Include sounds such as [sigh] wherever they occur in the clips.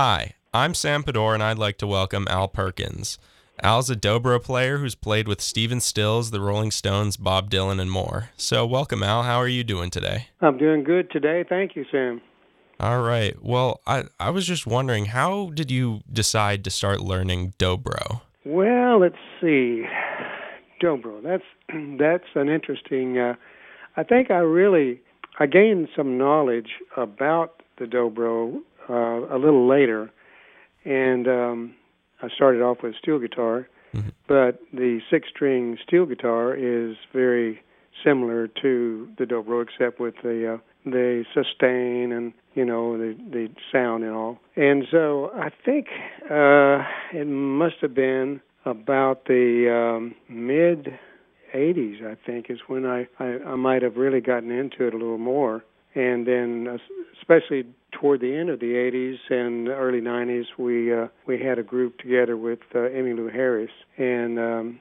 Hi, I'm Sam Paddor, and I'd like to welcome Al Perkins. Al's a dobro player who's played with Stephen Stills, the Rolling Stones, Bob Dylan, and more. So, welcome, Al. How are you doing today? I'm doing good today. Thank you, Sam. All right. Well, I, I was just wondering, how did you decide to start learning dobro? Well, let's see. Dobro. That's [clears throat] that's an interesting. Uh, I think I really I gained some knowledge about the dobro uh, a little later, and um, I started off with steel guitar, mm-hmm. but the six-string steel guitar is very similar to the dobro, except with the uh, the sustain and you know the the sound and all. And so I think uh, it must have been about the um, mid 80s. I think is when I, I I might have really gotten into it a little more. And then, uh, especially toward the end of the 80s and early 90s, we uh, we had a group together with uh, Emmylou Harris, and um,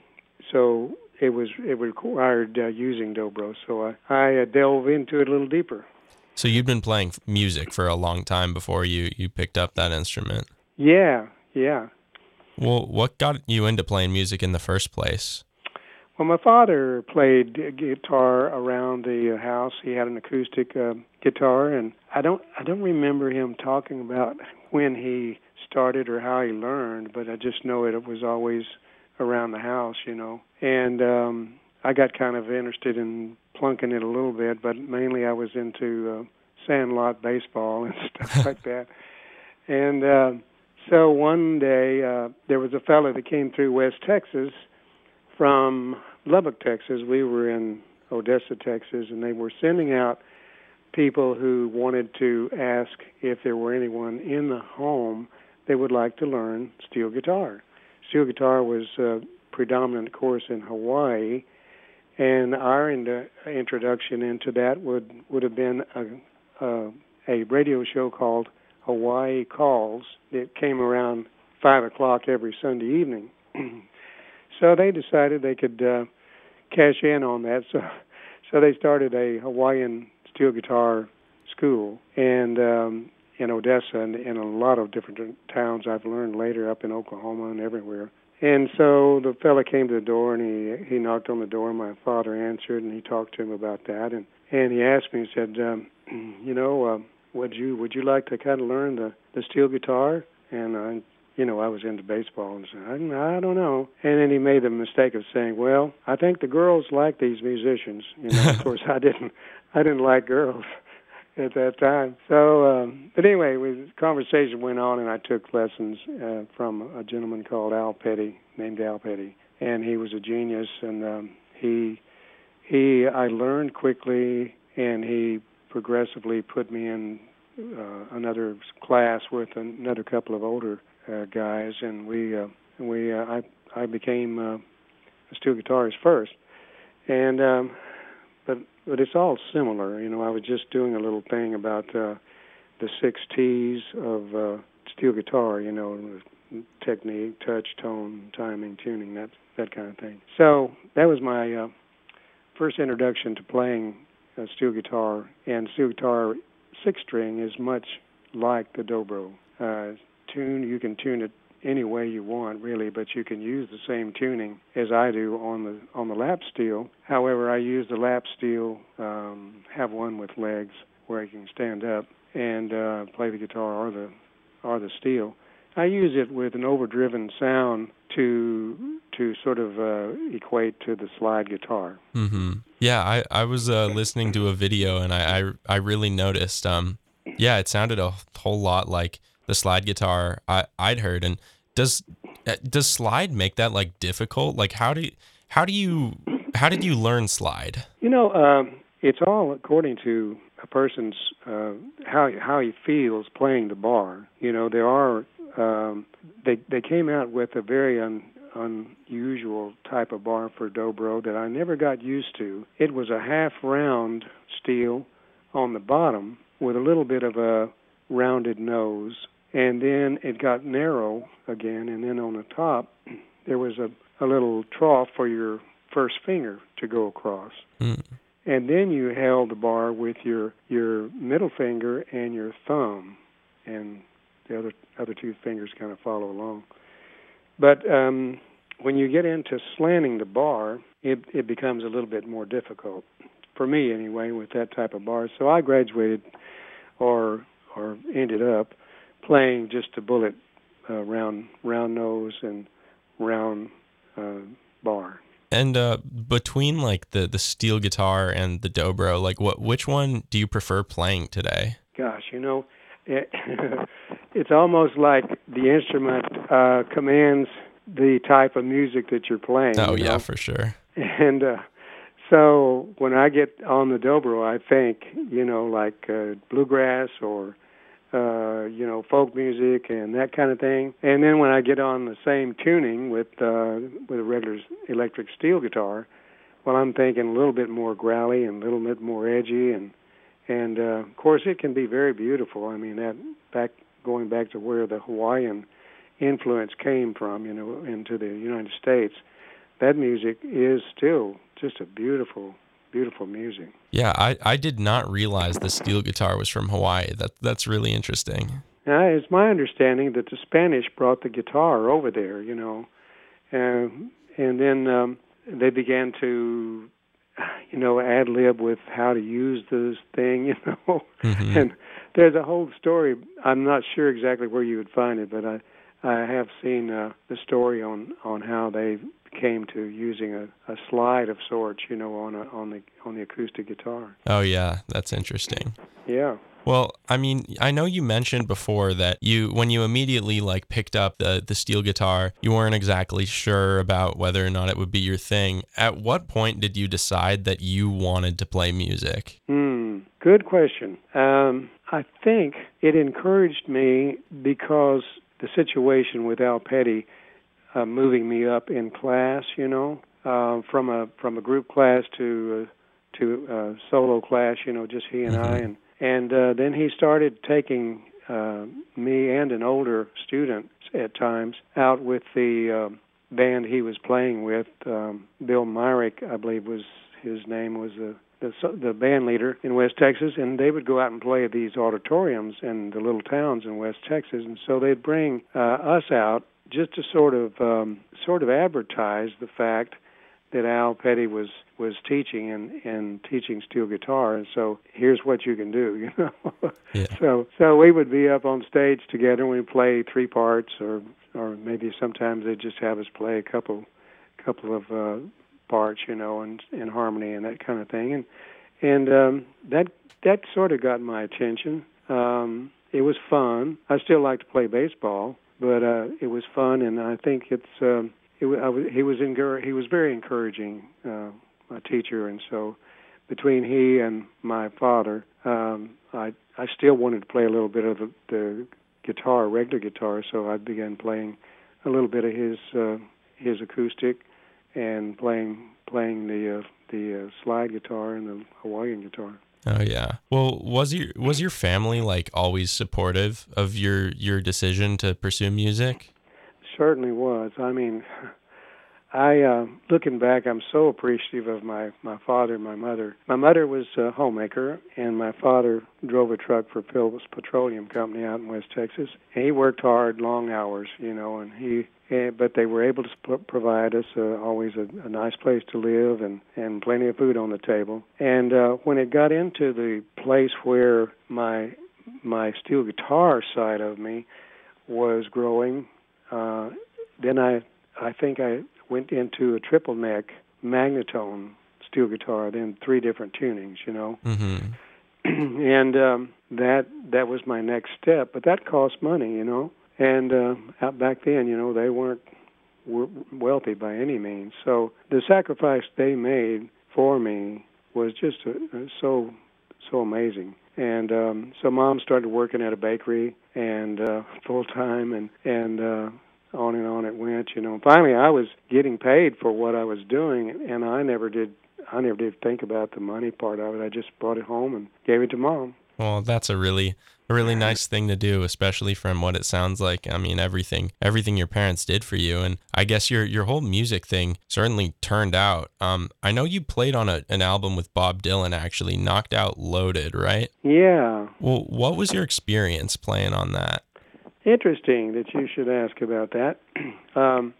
so it was it required uh, using dobro. So I, I uh, delve into it a little deeper. So you'd been playing music for a long time before you you picked up that instrument. Yeah, yeah. Well, what got you into playing music in the first place? Well, my father played guitar around the house. He had an acoustic uh, guitar, and I don't I don't remember him talking about when he started or how he learned, but I just know it was always around the house, you know. And um I got kind of interested in plunking it a little bit, but mainly I was into uh, sandlot baseball [laughs] and stuff like that. And uh, so one day uh, there was a fellow that came through West Texas from Lubbock, Texas. We were in Odessa, Texas, and they were sending out people who wanted to ask if there were anyone in the home they would like to learn steel guitar. Steel guitar was a predominant, course, in Hawaii, and our in- introduction into that would would have been a, a a radio show called Hawaii Calls. It came around five o'clock every Sunday evening. [clears throat] So they decided they could uh, cash in on that. So, so they started a Hawaiian steel guitar school, and um, in Odessa and in a lot of different towns I've learned later up in Oklahoma and everywhere. And so the fella came to the door and he he knocked on the door. My father answered and he talked to him about that and and he asked me. He said, um, [clears throat] you know, uh, would you would you like to kind of learn the the steel guitar? And I you know, I was into baseball and said, I, I don't know. And then he made the mistake of saying, well, I think the girls like these musicians. You know, of [laughs] course, I didn't, I didn't like girls [laughs] at that time. So, um, but anyway, we, conversation went on, and I took lessons uh, from a gentleman called Al Petty, named Al Petty, and he was a genius. And um, he, he, I learned quickly, and he progressively put me in uh, another class with another couple of older uh, guys, and we uh, we uh, I I became uh, a steel guitarist first, and um, but but it's all similar. You know, I was just doing a little thing about uh, the six T's of uh, steel guitar. You know, technique, touch, tone, timing, tuning, that that kind of thing. So that was my uh, first introduction to playing uh, steel guitar, and steel guitar six string is much like the dobro. Uh, tune. You can tune it any way you want, really, but you can use the same tuning as I do on the on the lap steel. However, I use the lap steel, um, have one with legs where I can stand up and uh, play the guitar or the or the steel. I use it with an overdriven sound to to sort of uh, equate to the slide guitar. Mm-hmm. Yeah, I I was uh, listening to a video and I I, I really noticed. Um, yeah, it sounded a whole lot like the slide guitar I, I'd heard. And does uh, does slide make that like difficult? Like how do you, how do you how did you learn slide? You know, um, it's all according to a person's uh, how how he feels playing the bar. You know, there are um, they they came out with a very un, unusual type of bar for dobro that I never got used to. It was a half round steel on the bottom with a little bit of a rounded nose and then it got narrow again, and then on the top there was a, a little trough for your first finger to go across. Mm. And then you held the bar with your your middle finger and your thumb, and the other other two fingers kind of follow along. But um, when you get into slanting the bar, it it becomes a little bit more difficult for me anyway with that type of bar. So I graduated or or ended up playing just a bullet uh, round round nose and round uh, bar. And uh, between like the the steel guitar and the dobro, like what which one do you prefer playing today? Gosh, you know, it, [laughs] it's almost like the instrument uh, commands the type of music that you're playing. Oh you yeah, for sure. And uh, so when I get on the dobro, I think you know like uh, bluegrass or uh, you know folk music and that kind of thing. And then when I get on the same tuning with uh, with a regular electric steel guitar, well, I'm thinking a little bit more growly and a little bit more edgy and and uh, of course it can be very beautiful. I mean that back going back to where the Hawaiian influence came from, you know, into the United States. That music is still just a beautiful, beautiful music. Yeah, I, I did not realize the steel guitar was from Hawaii. That that's really interesting. Now, it's my understanding that the Spanish brought the guitar over there, you know, and and then um, they began to, [sighs] you know, ad lib with how to use this thing, [laughs] you know, Mhm. and there's a whole story. I'm not sure exactly where you would find it, but I I have seen uh, the story on on how they came to using a, a slide of sorts, you know, on a, on the on the acoustic guitar. Oh yeah, that's interesting. Yeah. Well, I mean, I know you mentioned before that you when you immediately like picked up the the steel guitar, you weren't exactly sure about whether or not it would be your thing. At what point did you decide that you wanted to play music? Hmm. Good question. Um, I think it encouraged me because the situation with Al Petty uh, moving me up in class, you know, uh, from a from a group class to uh, to uh, solo class, you know, just he and I, Mhm. and and uh, then he started taking uh, me and an older student at times out with the um band he was playing with. Um, Bill Myrick, I believe, was his name was the the, the band leader in West Texas, and they would go out and play at these auditoriums in the little towns in West Texas, and so they'd bring uh, us out just to sort of um, sort of advertise the fact that Al Petty was was teaching and and teaching steel guitar, and so here's what you can do, [laughs] you know. Yeah. So so we would be up on stage together, and we'd play three parts, or or maybe sometimes they'd just have us play a couple couple of uh, parts, you know, and in harmony and that kind of thing, and and um, that that sort of got my attention. Um, it was fun. I still like to play baseball, but uh, it was fun, and I think it's. Um, it, I was, he was encour- he was very encouraging, uh, my teacher, and so between he and my father, um, I I still wanted to play a little bit of the, the guitar, regular guitar, so I began playing a little bit of his uh, his acoustic and playing playing the uh, the uh, slide guitar and the Hawaiian guitar. Oh yeah. Well, was your was your family like always supportive of your your decision to pursue music? Certainly was. I mean, I uh, looking back, I'm so appreciative of my my father and my mother. My mother was a homemaker, and my father drove a truck for Phillips Petroleum Company out in West Texas. And he worked hard, long hours, you know, and he. eh, But they were able to provide us uh, always a, a nice place to live and and plenty of food on the table. And uh, when it got into the place where my my steel guitar side of me was growing, uh, then I I think I went into a triple neck Magnatone steel guitar, then three different tunings, you know, Mm-hmm. [clears throat] and um, that that was my next step. But that cost money, you know, and uh, out back then, you know, they weren't were wealthy by any means. So the sacrifice they made for me was just uh, so so amazing. And um, so mom started working at a bakery and uh, [laughs] full time, and and uh, on and on it went. You know, finally I was getting paid for what I was doing, and I never did. I never did think about the money part of it. I just brought it home and gave it to mom. Well, that's a really a really nice thing to do, especially from what it sounds like. I mean, everything everything your parents did for you, and I guess your your whole music thing certainly turned out. Um, I know you played on a, an album with Bob Dylan, actually, knocked out loaded, right? Yeah, Well, what was your experience playing on that? Interesting that you should ask about that. [clears throat] um,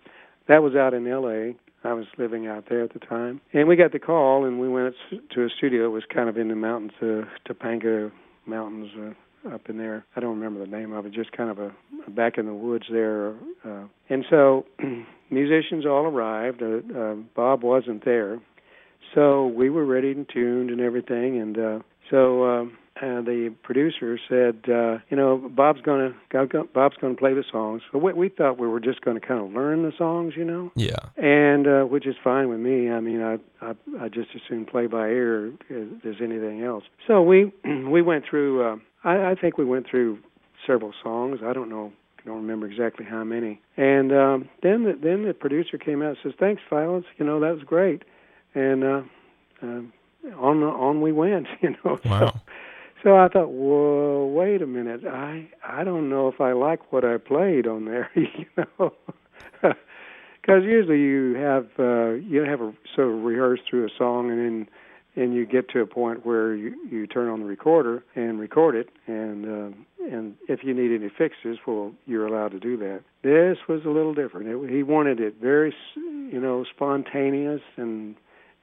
that was out in L.A. I was living out there at the time, and we got the call, and we went to a studio. It was kind of in the mountains, uh, Topanga Mountains, uh, up in there. I don't remember the name of it. Just kind of a, a back in the woods there. Uh, and so, [clears throat] musicians all arrived. Uh, uh, Bob wasn't there, so we were ready and tuned and everything. And uh, so. Uh, uh, the producer said, uh, you know, Bob's going to Bob's to play the songs. So we, we thought we were just going to kind of learn the songs, you know. Yeah. And uh, which is fine with me. I mean, I I, I just as soon play by ear as, as anything else. So we [clears throat] we went through. Uh, I, I think we went through several songs. I don't know. I don't remember exactly how many. And um, then the, then the producer came out and says, "Thanks, Violence. You know that was great." And uh, uh, on on we went. [laughs] You know. Wow. So, so I thought, whoa, wait a minute. I I don't know if I like what I played on there, [laughs] you know, [laughs] because usually you have uh, you have a sort of rehearse through a song and then and you get to a point where you you turn on the recorder and record it and uh, and if you need any fixes, well, you're allowed to do that. This was a little different. It, he wanted it very, you know, spontaneous and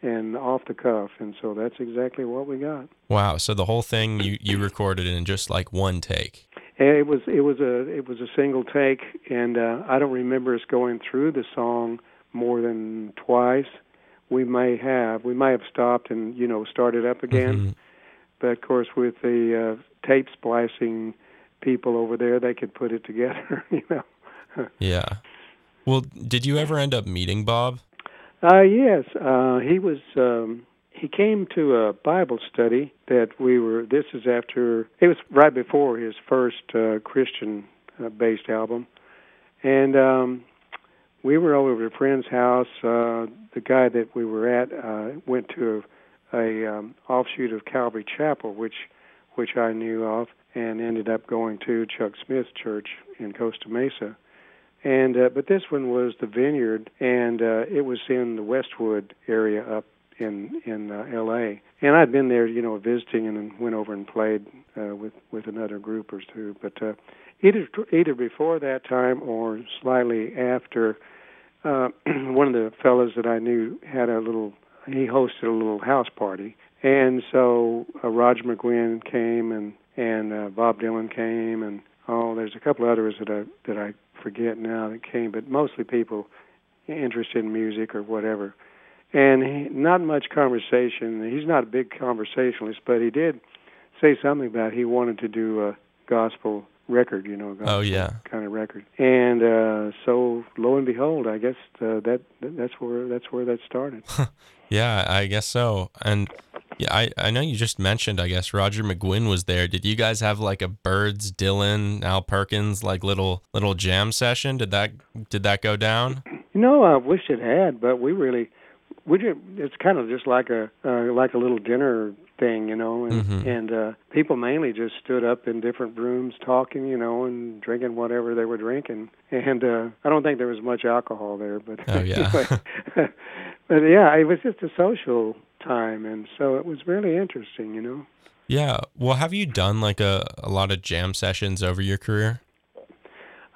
and off the cuff, and so that's exactly what we got. Wow! So the whole thing you you recorded in just like one take. It was it was a it was a single take, and uh, I don't remember us going through the song more than twice. We may have we may have stopped and you know started up again, mm-hmm. but of course with the uh, tape splicing people over there, they could put it together. [laughs] You know. yeah. Well, did you ever end up meeting Bob? Uh, yes, uh, he was. Um, he came to a Bible study that we were. This is after. It was right before his first uh, Christian-based uh, album, and um, we were over at a friend's house. Uh, the guy that we were at uh, went to a, a um, offshoot of Calvary Chapel, which which I knew of, and ended up going to Chuck Smith's church in Costa Mesa and uh, but this one was the Vineyard, and uh, it was in the Westwood area up in in uh, L.A. And I'd been there, you know, visiting, and went over and played uh, with with another group or two. But uh, either either before that time or slightly after, uh, [clears throat] one of the fellows that I knew had a little. He hosted a little house party, and so uh, Roger McGuinn came, and and uh, Bob Dylan came, and oh, there's a couple others that I that I forget now that came, but mostly people interested in music or whatever. And he, not much conversation. He's not a big conversationalist, but he did say something about he wanted to do a gospel record, you know, oh yeah, kind of record. And uh, so, lo and behold, I guess uh, that that's where that's where that started. [laughs] yeah, I guess so. And yeah, I, I know you just mentioned, I guess Roger McGuinn was there. Did you guys have like a Byrds, Dylan, Al Perkins like little little jam session? Did that did that go down? You know, I wish it had, but we really we just, it's kind of just like a uh, like a little dinner thing, you know, and mm-hmm. and uh people mainly just stood up in different rooms talking, you know, and drinking whatever they were drinking. And uh I don't think there was much alcohol there, but Oh yeah. [laughs] [laughs] but yeah, it was just a social time, and so it was really interesting, you know. Yeah. Well, have you done like a, a lot of jam sessions over your career?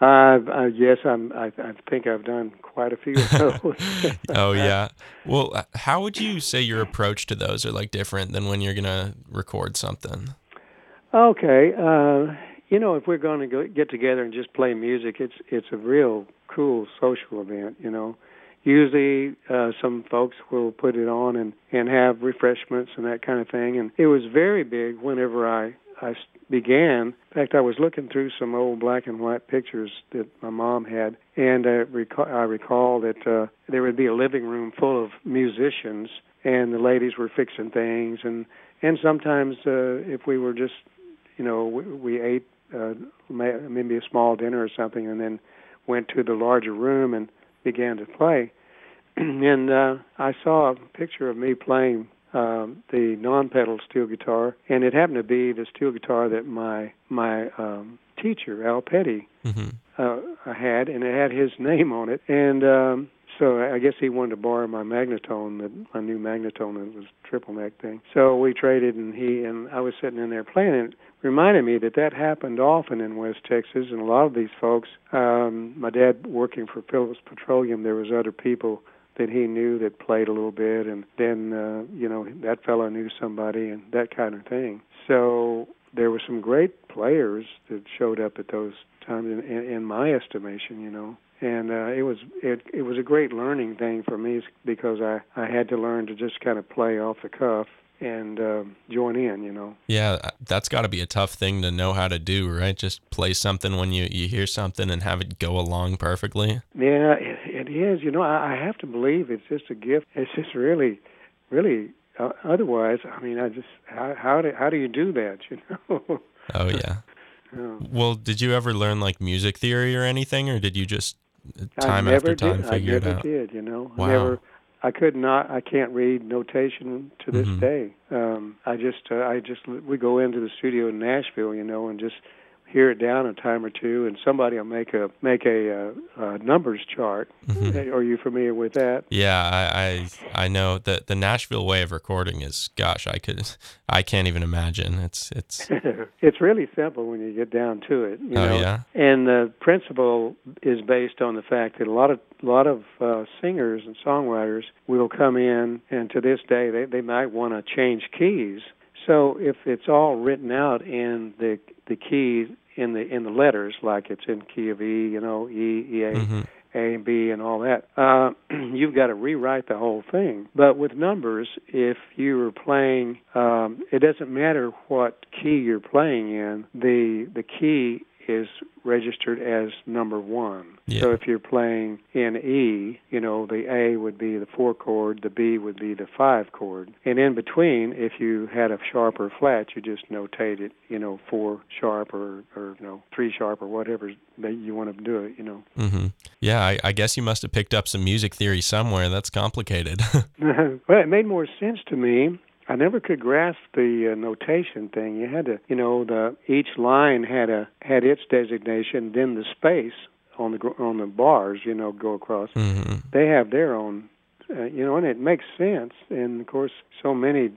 Uh, uh, yes, I'm. I, I think I've done quite a few of [laughs] those. oh yeah. Well, how would you say your approach to those are like different than when you're gonna record something? Okay. Uh, you know, if we're going to get together and just play music, it's it's a real cool social event. You know, usually uh, some folks will put it on and and have refreshments and that kind of thing. And it was very big whenever I I began. In fact, I was looking through some old black and white pictures that my mom had, and I recall, I recall that uh, there would be a living room full of musicians, and the ladies were fixing things, and and sometimes uh, if we were just, you know, we, we ate uh, maybe a small dinner or something, and then went to the larger room and began to play. [clears throat] and uh, I saw a picture of me playing um, the non-pedal steel guitar, and it happened to be the steel guitar that my my um, teacher Al Petty mm-hmm. uh, had, and it had his [laughs] name on it. And um, so I guess he wanted to borrow my Magnatone, the, my new Magnatone, it was triple neck thing. So we traded, and he and I was sitting in there playing it. reminded me that that happened often in West Texas, and a lot of these folks. Um, my dad working for Phillips Petroleum, there was other people that he knew that played a little bit, and then uh, you know that fellow knew somebody, and that kind of thing. So there were some great players that showed up at those times, in, in, in my estimation, you know and uh, it was it it was a great learning thing for me because I I had to learn to just kind of play off the cuff and uh, join in, you know. Yeah, uh, that's got to be a tough thing to know how to do, right? Just play something when you you hear something and have it go along perfectly. Yeah, it, it is. You know, I, I have to believe it's just a gift. It's just really, really. Uh, otherwise, I mean, I just how how do how do you do that? You know. [laughs] Oh yeah. Well, did you ever learn like music theory or anything, or did you just time after time did. figure it out? I never did. You know. Wow. Never I could not. I can't read notation to this mm-hmm. day. Um, I just, uh, I just, we go into the studio in Nashville, you know, and just hear it down a time or two, and somebody will make a make a, uh, numbers chart. Mm-hmm. Are you familiar with that? Yeah, I, I I know that the Nashville way of recording is. Gosh, I could, [laughs] I can't even imagine. It's it's [laughs] it's really simple when you get down to it. You oh know? yeah. And the principle is based on the fact that a lot of a lot of uh, singers and songwriters will come in, and to this day they they might want to change keys so if it's all written out in the the key in the in the letters, like it's in key of E, you know, E, E, A, mm-hmm. A, and B, and all that, uh, [clears throat] you've got to rewrite the whole thing. But with numbers, if you were playing, um, it doesn't matter what key you're playing in. The the key is registered as number one. Yeah. So if you're playing in E, you know, the A would be the four chord, the B would be the five chord. And in between, if you had a sharp or flat, you just notate it, you know, four sharp or, or you know, three sharp or whatever that you want to do it, you know. Mm-hmm. Yeah, I, I guess you must have picked up some music theory somewhere. That's complicated. [laughs] [laughs] well, it made more sense to me I never could grasp the uh, notation thing. You had to, you know, the each line had a had its designation, then the space on the on the bars, you know, go across. Mm-hmm. They have their own, uh, you know, and it makes sense. And of course, so many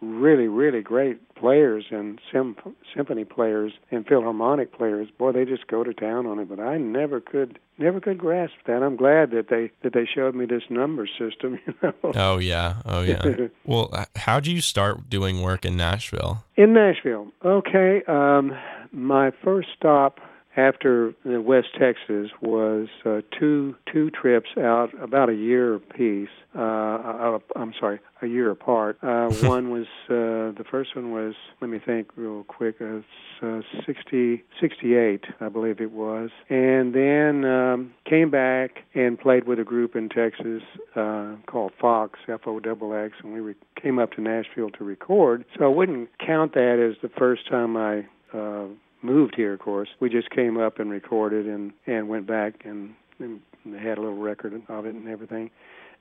really, really great players and symp- symphony players and philharmonic players. Boy, they just go to town on it. But I never could, never could grasp that. I'm glad that they that they showed me this number system. [laughs] You know? Oh yeah, oh yeah. [laughs] well, how do you start doing work in Nashville? In Nashville, okay. Um, my first stop after West Texas was uh, two two trips out about a year apiece. Uh, uh, I'm sorry, a year apart. Uh, [laughs] one was uh, the first one was let me think real quick. Uh, uh, 60, 68, I believe it was, and then um, came back and played with a group in Texas uh, called Fox F O X X, and we re- came up to Nashville to record. So I wouldn't count that as the first time I. Uh, moved here, of course, we just came up and recorded and and went back and, and had a little record of it and everything.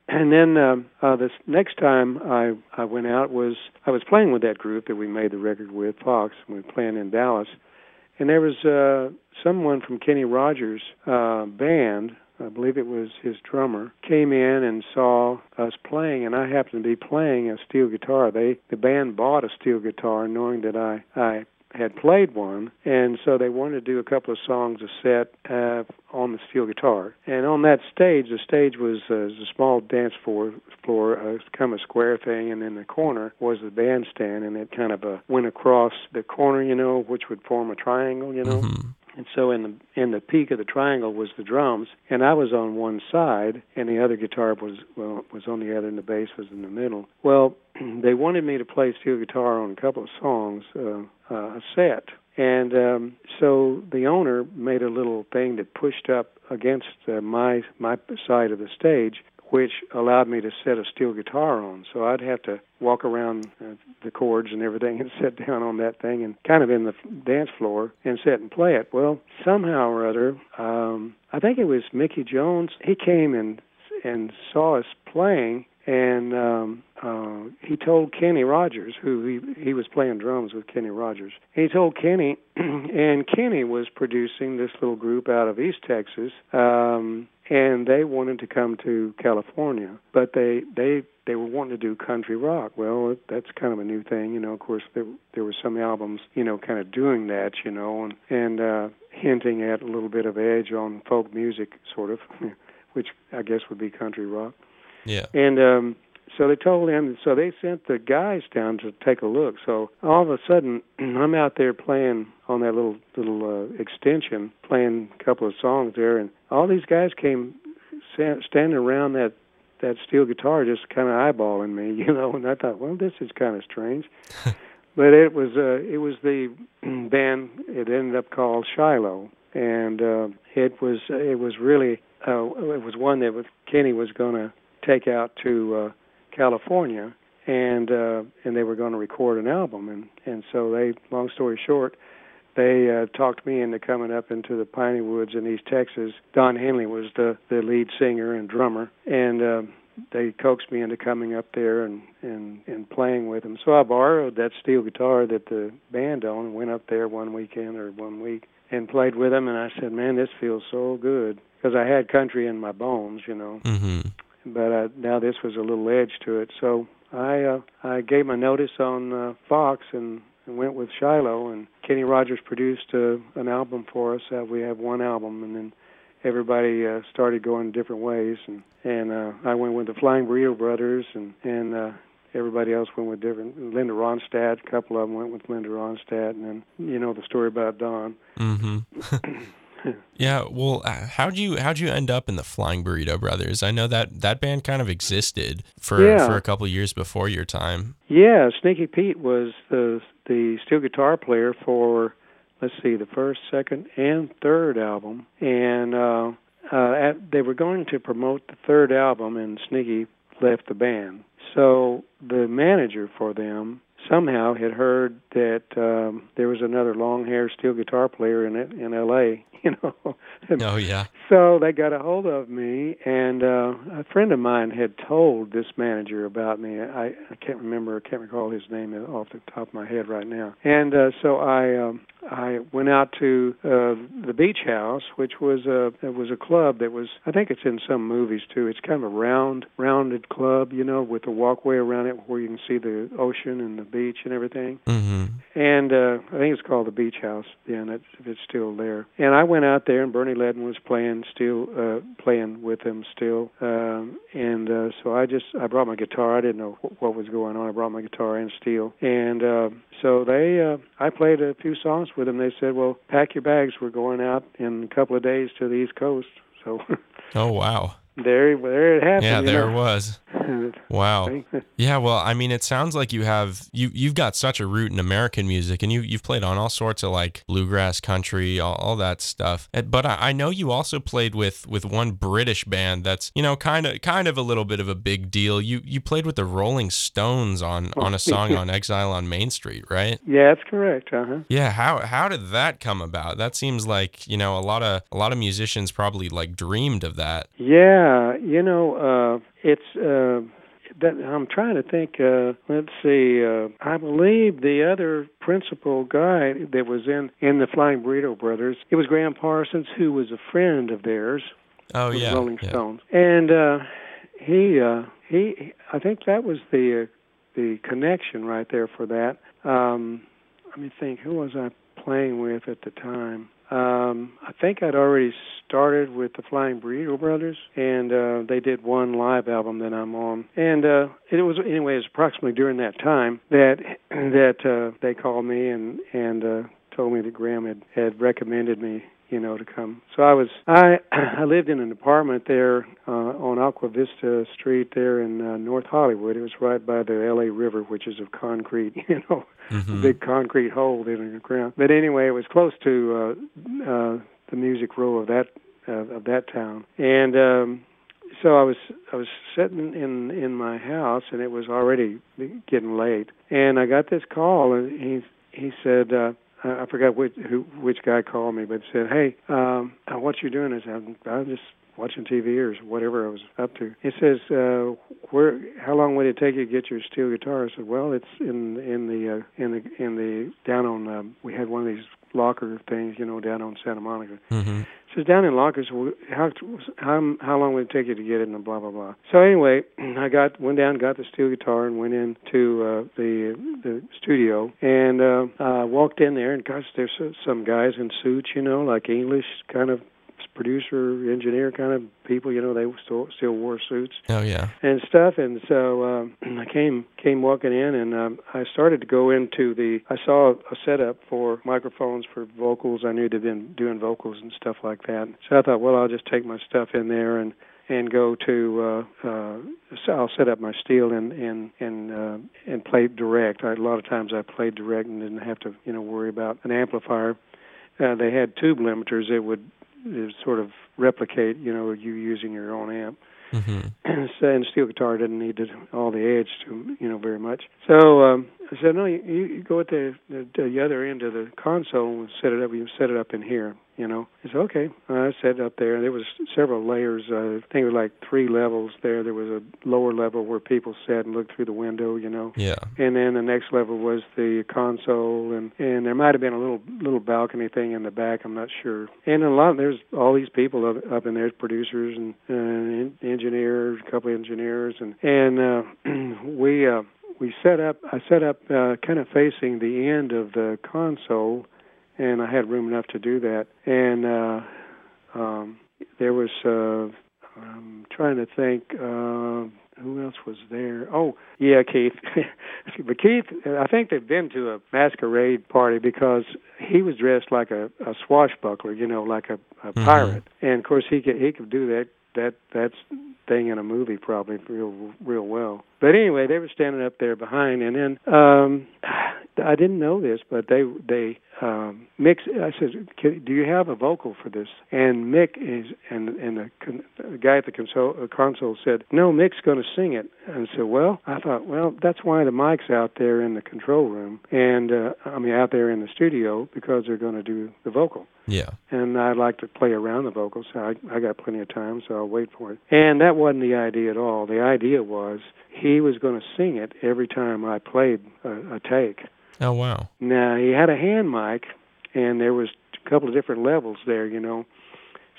And then um, uh, this next time I I went out was I was playing with that group that we made the record with Fox. We were playing in Dallas, and there was uh, someone from Kenny Rogers' uh, band. I believe it was his drummer came in and saw us playing, and I happened to be playing a steel guitar. They the band bought a steel guitar, knowing that I I had played one, and so they wanted to do a couple of songs, a set uh, on the steel guitar. And on that stage, the stage was, uh, was a small dance floor, floor uh, kind of a square thing, and in the corner was the bandstand, and it kind of uh, went across the corner, you know, which would form a triangle, you know. Mm-hmm. And so in the in the peak of the triangle was the drums, and I was on one side, and the other guitar was well was on the other, and the bass was in the middle. Well, [clears throat] they wanted me to play steel guitar on a couple of songs, uh, uh, a set, and um, so the owner made a little thing that pushed up against uh, my my side of the stage, which allowed me to set a steel guitar on. So I'd have to walk around uh, the chords and everything [laughs] and sit down on that thing and kind of in the dance floor and sit and play it. Well, somehow or other, um, I think it was Mickey Jones. He came and and saw us playing and um, uh, he told Kenny Rogers, who he he was playing drums with Kenny Rogers. He told Kenny, [clears throat] and Kenny was producing this little group out of East Texas, um, and they wanted to come to California, but they they they were wanting to do country rock. Well, that's kind of a new thing, you know. Of course, there there were some albums, you know, kind of doing that, you know, and and uh, hinting at a little bit of edge on folk music, sort of, [laughs] which I guess would be country rock. Yeah. And um, so they told him. So they sent the guys down to take a look. So all of a sudden, [clears throat] I'm out there playing on that little little uh, extension, playing a couple of songs there, and all these guys came standing around that that steel guitar, just kind of eyeballing me, [laughs] you know. And I thought, well, this is kind of strange. [laughs] but it was uh, it was the [clears throat] band. It ended up called Shiloh, and uh, it was it was really uh, it was one that Kenny was going to take out to uh, California, and uh, and they were going to record an album, and and so they, long story short, they uh, talked me into coming up into the piney woods in East Texas. Don Henley was the the lead singer and drummer, and uh, they coaxed me into coming up there and and and playing with them. So I borrowed that steel guitar that the band owned went up there one weekend or one week and played with them. And I said, "Man, this feels so good." Because I had country in my bones, you know. Mm-hmm but uh, now this was a little edge to it. So I uh, I gave my notice on uh, Fox and, and went with Shiloh, and Kenny Rogers produced uh, an album for us. Uh, we have one album, and then everybody uh, started going different ways, and and uh, I went with the Flying Burrito Brothers, and and uh, everybody else went with different. Linda Ronstadt, a couple of them went with Linda Ronstadt, and then you know the story about Don. Mm-hmm. [clears throat] [laughs] yeah, well, uh, how'd you how'd you end up in the Flying Burrito Brothers? I know that that band kind of existed for yeah. for a couple years before your time. Yeah, Sneaky Pete was the the steel guitar player for let's see, the first, second, and third album, and uh, uh, at, they were going to promote the third album, and Sneaky left the band. So the manager for them somehow had heard that um, there was another long-haired steel guitar player in it in L.A. [laughs] You know. oh yeah. So they got a hold of me, and uh, a friend of mine had told this manager about me. I, I can't remember, I can't recall his name off the top of my head right now. And uh, so I um, I went out to uh, the Beach House, which was a it was a club that was I think it's in some movies too. It's kind of a round rounded club, you know, with a walkway around it where you can see the ocean and the beach and everything. Mm-hmm. And uh, I think it's called the Beach House. Then it's, it's still there. And I went out there, and Bernie Leadon was playing still uh, playing with them still. Um, and uh, so I just I brought my guitar. I didn't know what, what was going on. I brought my guitar and steel. And uh, so they uh, I played a few songs with them. They said, "Well, pack your bags. We're going out in a couple of days to the East Coast." So. [laughs] oh wow there there it happened. Yeah, there know? it was. [laughs] Wow. yeah, well, I mean, it sounds like you have you you've got such a root in American music, and you you've played on all sorts of like bluegrass, country, all, all that stuff. But I, I know you also played with with one British band that's you know kind of kind of a little bit of a big deal. You you played with the Rolling Stones on on a song on Exile on Main Street, right? Yeah, that's correct. Uh huh. Yeah. How how did that come about? That seems like you know a lot of a lot of musicians probably like dreamed of that. Yeah. Yeah, you know, uh, it's uh, that I'm trying to think. Uh, let's see. Uh, I believe the other principal guy that was in in the Flying Burrito Brothers, it was Gram Parsons, who was a friend of theirs. Oh yeah, Rolling yeah. Stones, and uh, he uh, he. I think that was the uh, the connection right there for that. Um, let me think. Who was I playing with at the time? Um, I think I'd already started with the Flying Burrito Brothers, and uh, they did one live album that I'm on. And uh, it was, anyway, it was approximately during that time that [clears throat] that uh, they called me and and uh, told me that Gram had had recommended me you know, to come. So I was I [clears throat] I lived in an apartment there uh, on Aqua Vista Street there in uh, North Hollywood. It was right by the L.A. River, which is of concrete, [laughs] you know, mm-hmm. a big concrete hole in the ground. But anyway, it was close to uh, uh, the music row of that uh, of that town, and. um so I was I was sitting in in my house and it was already getting late and I got this call and he he said uh I forgot which who which guy called me, but said, "Hey, um, what you doing?" I said, "I'm, I'm just watching TV or whatever I was up to." He says, uh, where how long would it take you to get your steel guitar I said well it's in in the uh, in the in the down on um, we had one of these locker things you know down on Santa Monica Mm-hmm. So down in lockers how how how long would it take you to get it and blah blah blah? So anyway [clears throat] I got went down got the steel guitar and went into uh, the the studio. And uh, uh walked in there and gosh there's some guys in suits you know like English kind of producer, engineer kind of people. You know, they still still wore suits Oh yeah. and stuff. And so um, [clears throat] I came came walking in, and um, I started to go into the. I saw a setup for microphones for vocals. I knew they'd been doing vocals and stuff like that. So I thought, well, I'll just take my stuff in there and and go to uh uh I'll set up my steel and and and uh and play direct. I, a lot of times I played direct and didn't have to, you know, worry about an amplifier. Uh they had tube limiters that would uh, sort of replicate, you know, you using your own amp. Mm-hmm. and [clears throat] and steel guitar didn't need to, all the edge to you know very much. So um, I said, no, you, you go at the, the the other end of the console and set it up. You set it up in here. You know, I said, okay. I set it up there. and There was several layers. Uh, I think it was like three levels there. There was a lower level where people sat and looked through the window. You know, Yeah. and then the next level was the console and and there might have been a little little balcony thing in the back i'm not sure and a lot there's all these people up, up in there producers and uh, engineers a couple of engineers and and uh [clears throat] we uh we set up i set up uh kind of facing the end of the console and i had room enough to do that and uh um there was uh i'm trying to think uh who else was there? Oh, yeah, Keith. [laughs] but Keith, I think they've been to a masquerade party because he was dressed like a, a swashbuckler, you know, like a, a Mhm. pirate. And of course, he could he could do that that that thing in a movie probably real real well. But anyway, they were standing up there behind, and then um [sighs] I didn't know this, but they they um Mick. I said, "Can- "Do you have a vocal for this?" And Mick is and and the, con- the guy at the console uh, console said, "No, Mick's going to sing it." And I said, "Well," I thought, "Well, that's why the mic's out there in the control room, and uh, I mean out there in the studio because they're going to do the vocal." Yeah. and I like to play around the vocals. So I I got plenty of time, so I'll wait for it. And that wasn't the idea at all. The idea was he was going to sing it every time I played a, a take. Oh wow. Now he had a hand mic, and there was a couple of different levels there, you know.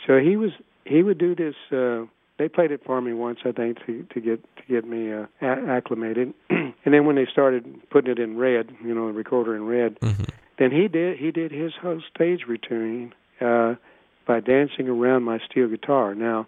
So he was he would do this. uh They played it for me once, I think, to to get to get me uh, a- acclimated. [clears throat] and then when they started putting it in red, you know, the recorder in red, Mm-hmm. then he did he did his whole stage routine uh by dancing around my steel guitar. Now,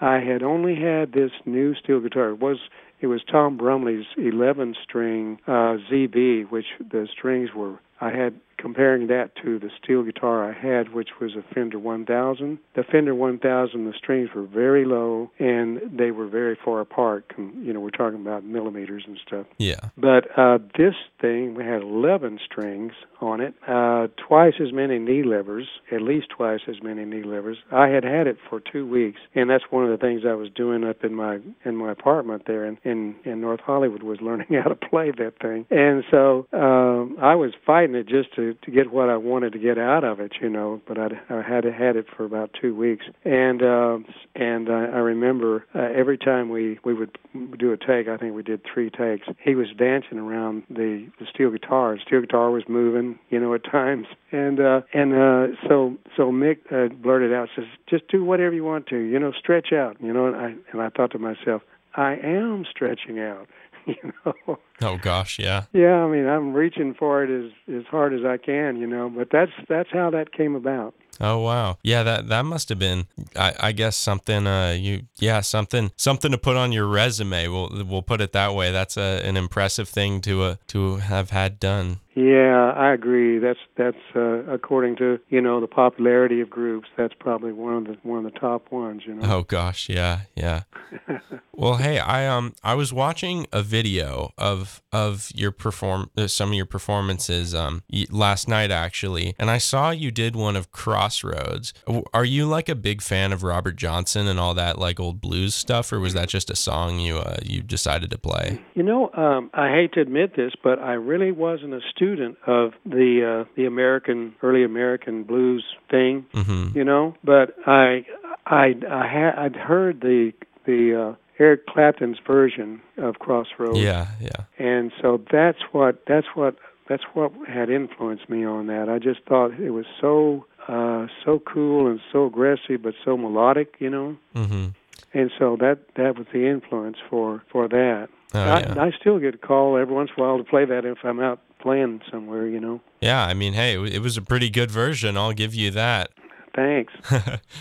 I had only had this new steel guitar. It was it was Tom Brumley's 11 string uh ZB, which the strings were I had comparing that to the steel guitar I had, which was a Fender 1000. The Fender 1000, the strings were very low and they were very far apart. You know, we're talking about millimeters and stuff. Yeah. But uh, this thing, we had 11 strings on it, uh, twice as many knee levers, at least twice as many knee levers. I had had it for two weeks, and that's one of the things I was doing up in my in my apartment there in in, in North Hollywood was learning [laughs] how to play that thing. And so um, I was fighting it just to to get what I wanted to get out of it, you know. But I'd, I had had it for about two weeks, and uh, and I, I remember uh, every time we we would do a take, I think we did three takes. He was dancing around the, the steel guitar. The steel guitar was moving, you know, at times, and uh, and uh, so so Mick uh, blurted out, says, "Just do whatever you want to, you know, stretch out, you know." And I and I thought to myself, I am stretching out, [laughs] you know. Oh gosh. Yeah. Yeah, I mean, I'm reaching for it as as hard as I can, you know. But that's that's how that came about. Oh wow. Yeah, that that must have been I, I guess something uh you yeah, something something to put on your resume. We'll we'll put it that way. That's a, an impressive thing to uh, to have had done. Yeah, I agree. That's that's uh, according to you know the popularity of groups. That's probably one of the one of the top ones. You know. Oh gosh, yeah, yeah. [laughs] well, hey, I um I was watching a video of of your perform uh, some of your performances um last night actually, and I saw you did one of Crossroads. Are you like a big fan of Robert Johnson and all that like old blues stuff, or was that just a song you uh, you decided to play? You know, um, I hate to admit this, but I really wasn't a student of the uh, the American early American blues thing. Mm-hmm. You know, but I I I had I'd heard the the uh, Eric Clapton's version of Crossroads. Yeah, yeah. And so that's what that's what that's what had influenced me on that. I just thought it was so uh so cool and so aggressive but so melodic, you know. Mhm. And so that that was the influence for for that. Oh, I, yeah. I still get a call every once in a while to play that if I'm out playing somewhere, you know. Yeah, I mean, hey, it was a pretty good version. I'll give you that. Thanks.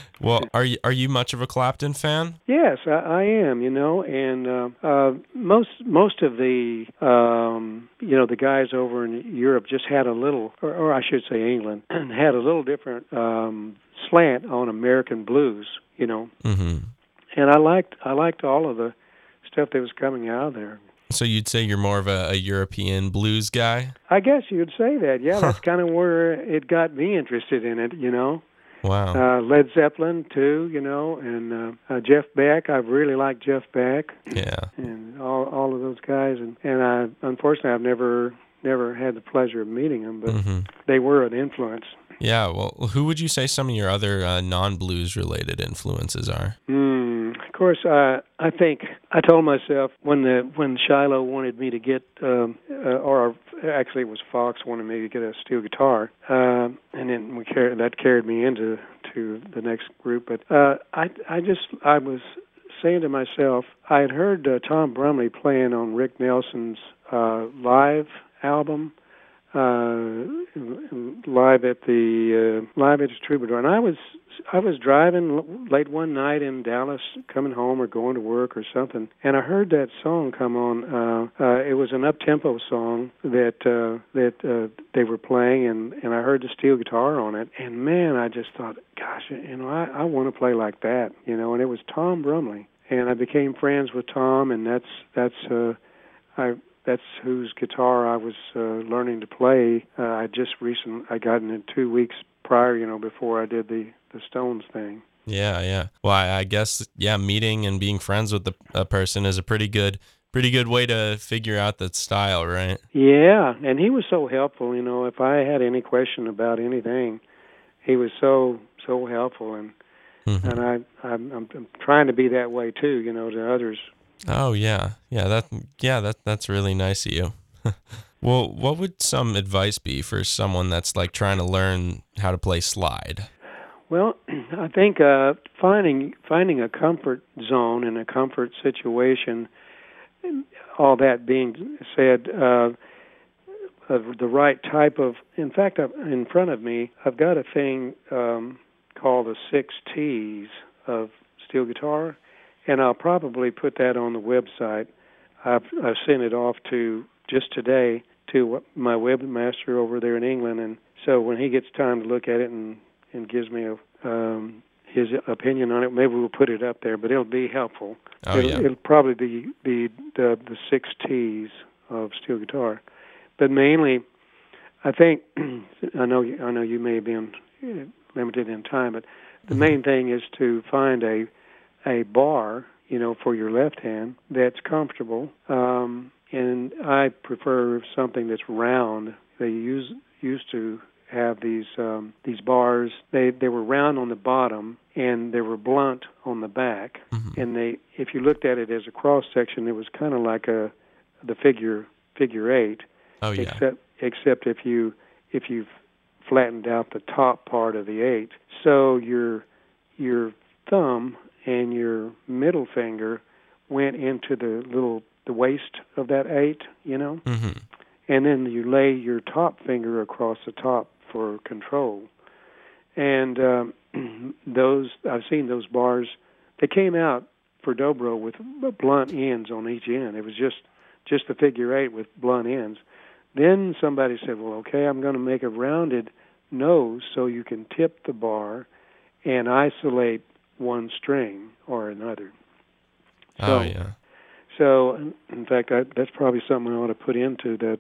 [laughs] well, are you are you much of a Clapton fan? Yes, I, I am. You know, and uh, uh, most most of the um, you know the guys over in Europe just had a little, or, or I should say England, [clears throat] had a little different um, slant on American blues. You know, Mm-hmm. and I liked I liked all of the stuff that was coming out of there. So you'd say you're more of a, a European blues guy? I guess you'd say that. Yeah, that's kind of where it got me interested in it. You know. Wow. Uh, Led Zeppelin too, you know, and uh, uh, Jeff Beck. I've really like Jeff Beck. yeah. and all all of those guys and and I unfortunately I've never never had the pleasure of meeting them but hmm they were an influence Yeah. Well, who would you say some of your other uh, non-blues related influences are? mm, of course uh I think I told myself when the when Shiloh wanted me to get um uh, or actually it was Fox wanted me to get a steel guitar um and then we car- that carried me into to the next group but uh I I just I was saying to myself I had heard uh, Tom Brumley playing on Rick Nelson's uh live album uh live at the uh, live at the Troubadour. And I was I was driving late one night in Dallas coming home or going to work or something and I heard that song come on uh uh it was an up tempo song that uh that uh they were playing and and I heard the steel guitar on it. And man I just thought gosh you know I I want to play like that you know and it was Tom Brumley. And I became friends with Tom and that's that's uh I that's whose guitar I was uh, learning to play. Uh, I just recently I got in it two weeks prior, you know, before I did the the Stones thing. Yeah, yeah. Well, I, I guess yeah, meeting and being friends with the a person is a pretty good pretty good way to figure out that style, right? Yeah, and he was so helpful. You know, if I had any question about anything, he was so so helpful, and Mhm. and I I'm I'm trying to be that way too. You know, to others. Oh yeah, yeah. That yeah, that that's really nice of you. [laughs] well, what would some advice be for someone that's like trying to learn how to play slide? Well, [clears throat] I think uh, finding finding a comfort zone and a comfort situation. All that being said, uh, uh, the right type of. In fact, I've, in front of me, I've got a thing um, called the six T's of steel guitar, and I'll probably put that on the website. I've I've sent it off to just today to my webmaster over there in England, and so when he gets time to look at it and and gives me a um, his opinion on it, maybe we'll put it up there. But it'll be helpful. Oh it'll, yeah. it'll probably be be the the six T's of steel guitar, but mainly, I think [clears throat] I know you- I know you may have been uh, limited in time, but the Mhm. main thing is to find a a bar, you know, for your left hand that's comfortable. Um, and I prefer something that's round. They use used to have these um, these bars. They they were round on the bottom and they were blunt on the back. Mhm. And they, if you looked at it as a cross section, it was kind of like a the figure figure eight Oh yeah. except except if you if you flattened out the top part of the eight. So your your thumb and your middle finger went into the little the waist of that eight, you know, Mhm. and then you lay your top finger across the top for control. And um, [clears throat] those I've seen those bars. They came out for dobro with blunt ends on each end. It was just just the figure eight with blunt ends. Then somebody said, "Well, okay, I'm going to make a rounded nose so you can tip the bar and isolate one string or another." Oh yeah. So, in- in fact, I, that's probably something I ought to put into that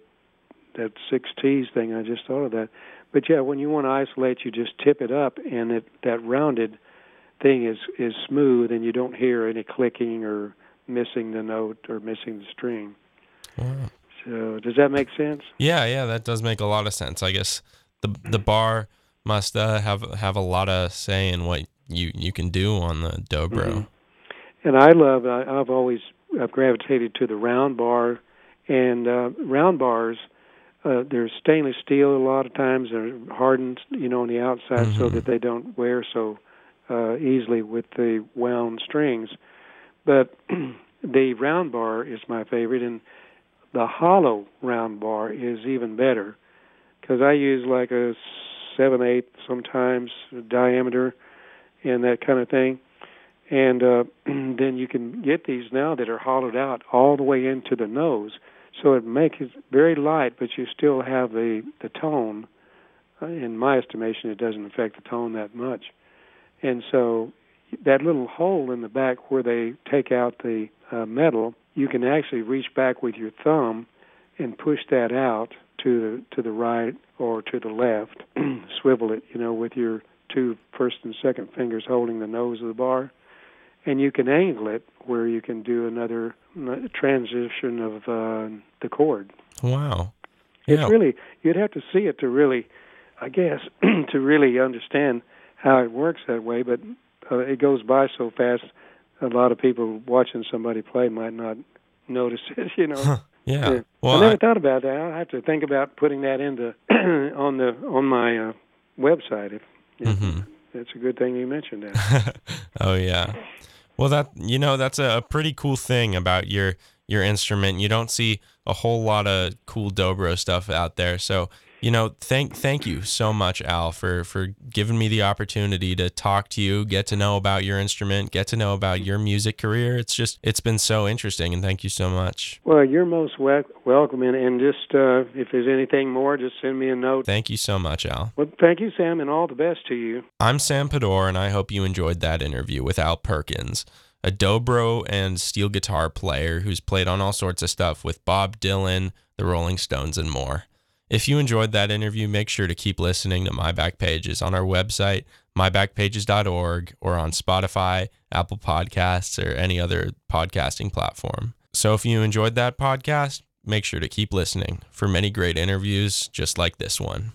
that six T's thing. I just thought of that. But yeah, when you want to isolate, you just tip it up, and it, that rounded thing is is smooth, and you don't hear any clicking or missing the note or missing the string. Wow. So, does that make sense? Yeah, yeah, that does make a lot of sense. I guess the the bar must uh, have have a lot of say in what you you can do on the dobro. Mhm. and I love. I, I've always I've gravitated to the round bar, and uh, round bars. Uh, they're stainless steel a lot of times. They're hardened, you know, on the outside Mm-hmm. so that they don't wear so uh, easily with the wound strings. But [clears throat] the round bar is my favorite, and the hollow round bar is even better because I use like a seven eight sometimes diameter and that kind of thing. And uh, [clears throat] then you can get these now that are hollowed out all the way into the nose, so it makes it very light, but you still have the the tone. Uh, In my estimation, it doesn't affect the tone that much. And so that little hole in the back where they take out the uh, metal, you can actually reach back with your thumb and push that out to the to the right or to the left. [clears throat] Swivel it, you know, with your two first and second fingers holding the nose of the bar, and you can angle it where you can do another uh, transition of uh, the chord. Wow. It's really you'd have to see it to really, I guess, [clears throat] to really understand how it works that way. But uh, it goes by so fast. A lot of people watching somebody play might not notice [laughs] it. You know. Yeah. Yeah. Well, I never I- thought about that. I'll have to think about putting that into [clears throat] on the on my uh, website. If, Mhm. it's a good thing you mentioned that. [laughs] oh yeah. Well, that you know that's a, a pretty cool thing about your your instrument. You don't see a whole lot of cool dobro stuff out there. So you know, thank thank you so much, Al, for for giving me the opportunity to talk to you, get to know about your instrument, get to know about your music career. It's just it's been so interesting, and thank you so much. well, you're most wel- welcome, and, and just uh, if there's anything more, just send me a note. Thank you so much, Al. Well, thank you, Sam, and all the best to you. I'm Sam Paddor, and I hope you enjoyed that interview with Al Perkins, a dobro and steel guitar player who's played on all sorts of stuff with Bob Dylan, the Rolling Stones, and more. If you enjoyed that interview, make sure to keep listening to My Back Pages on our website, mybackpages.org, or on Spotify, Apple Podcasts, or any other podcasting platform. So if you enjoyed that podcast, make sure to keep listening for many great interviews just like this one.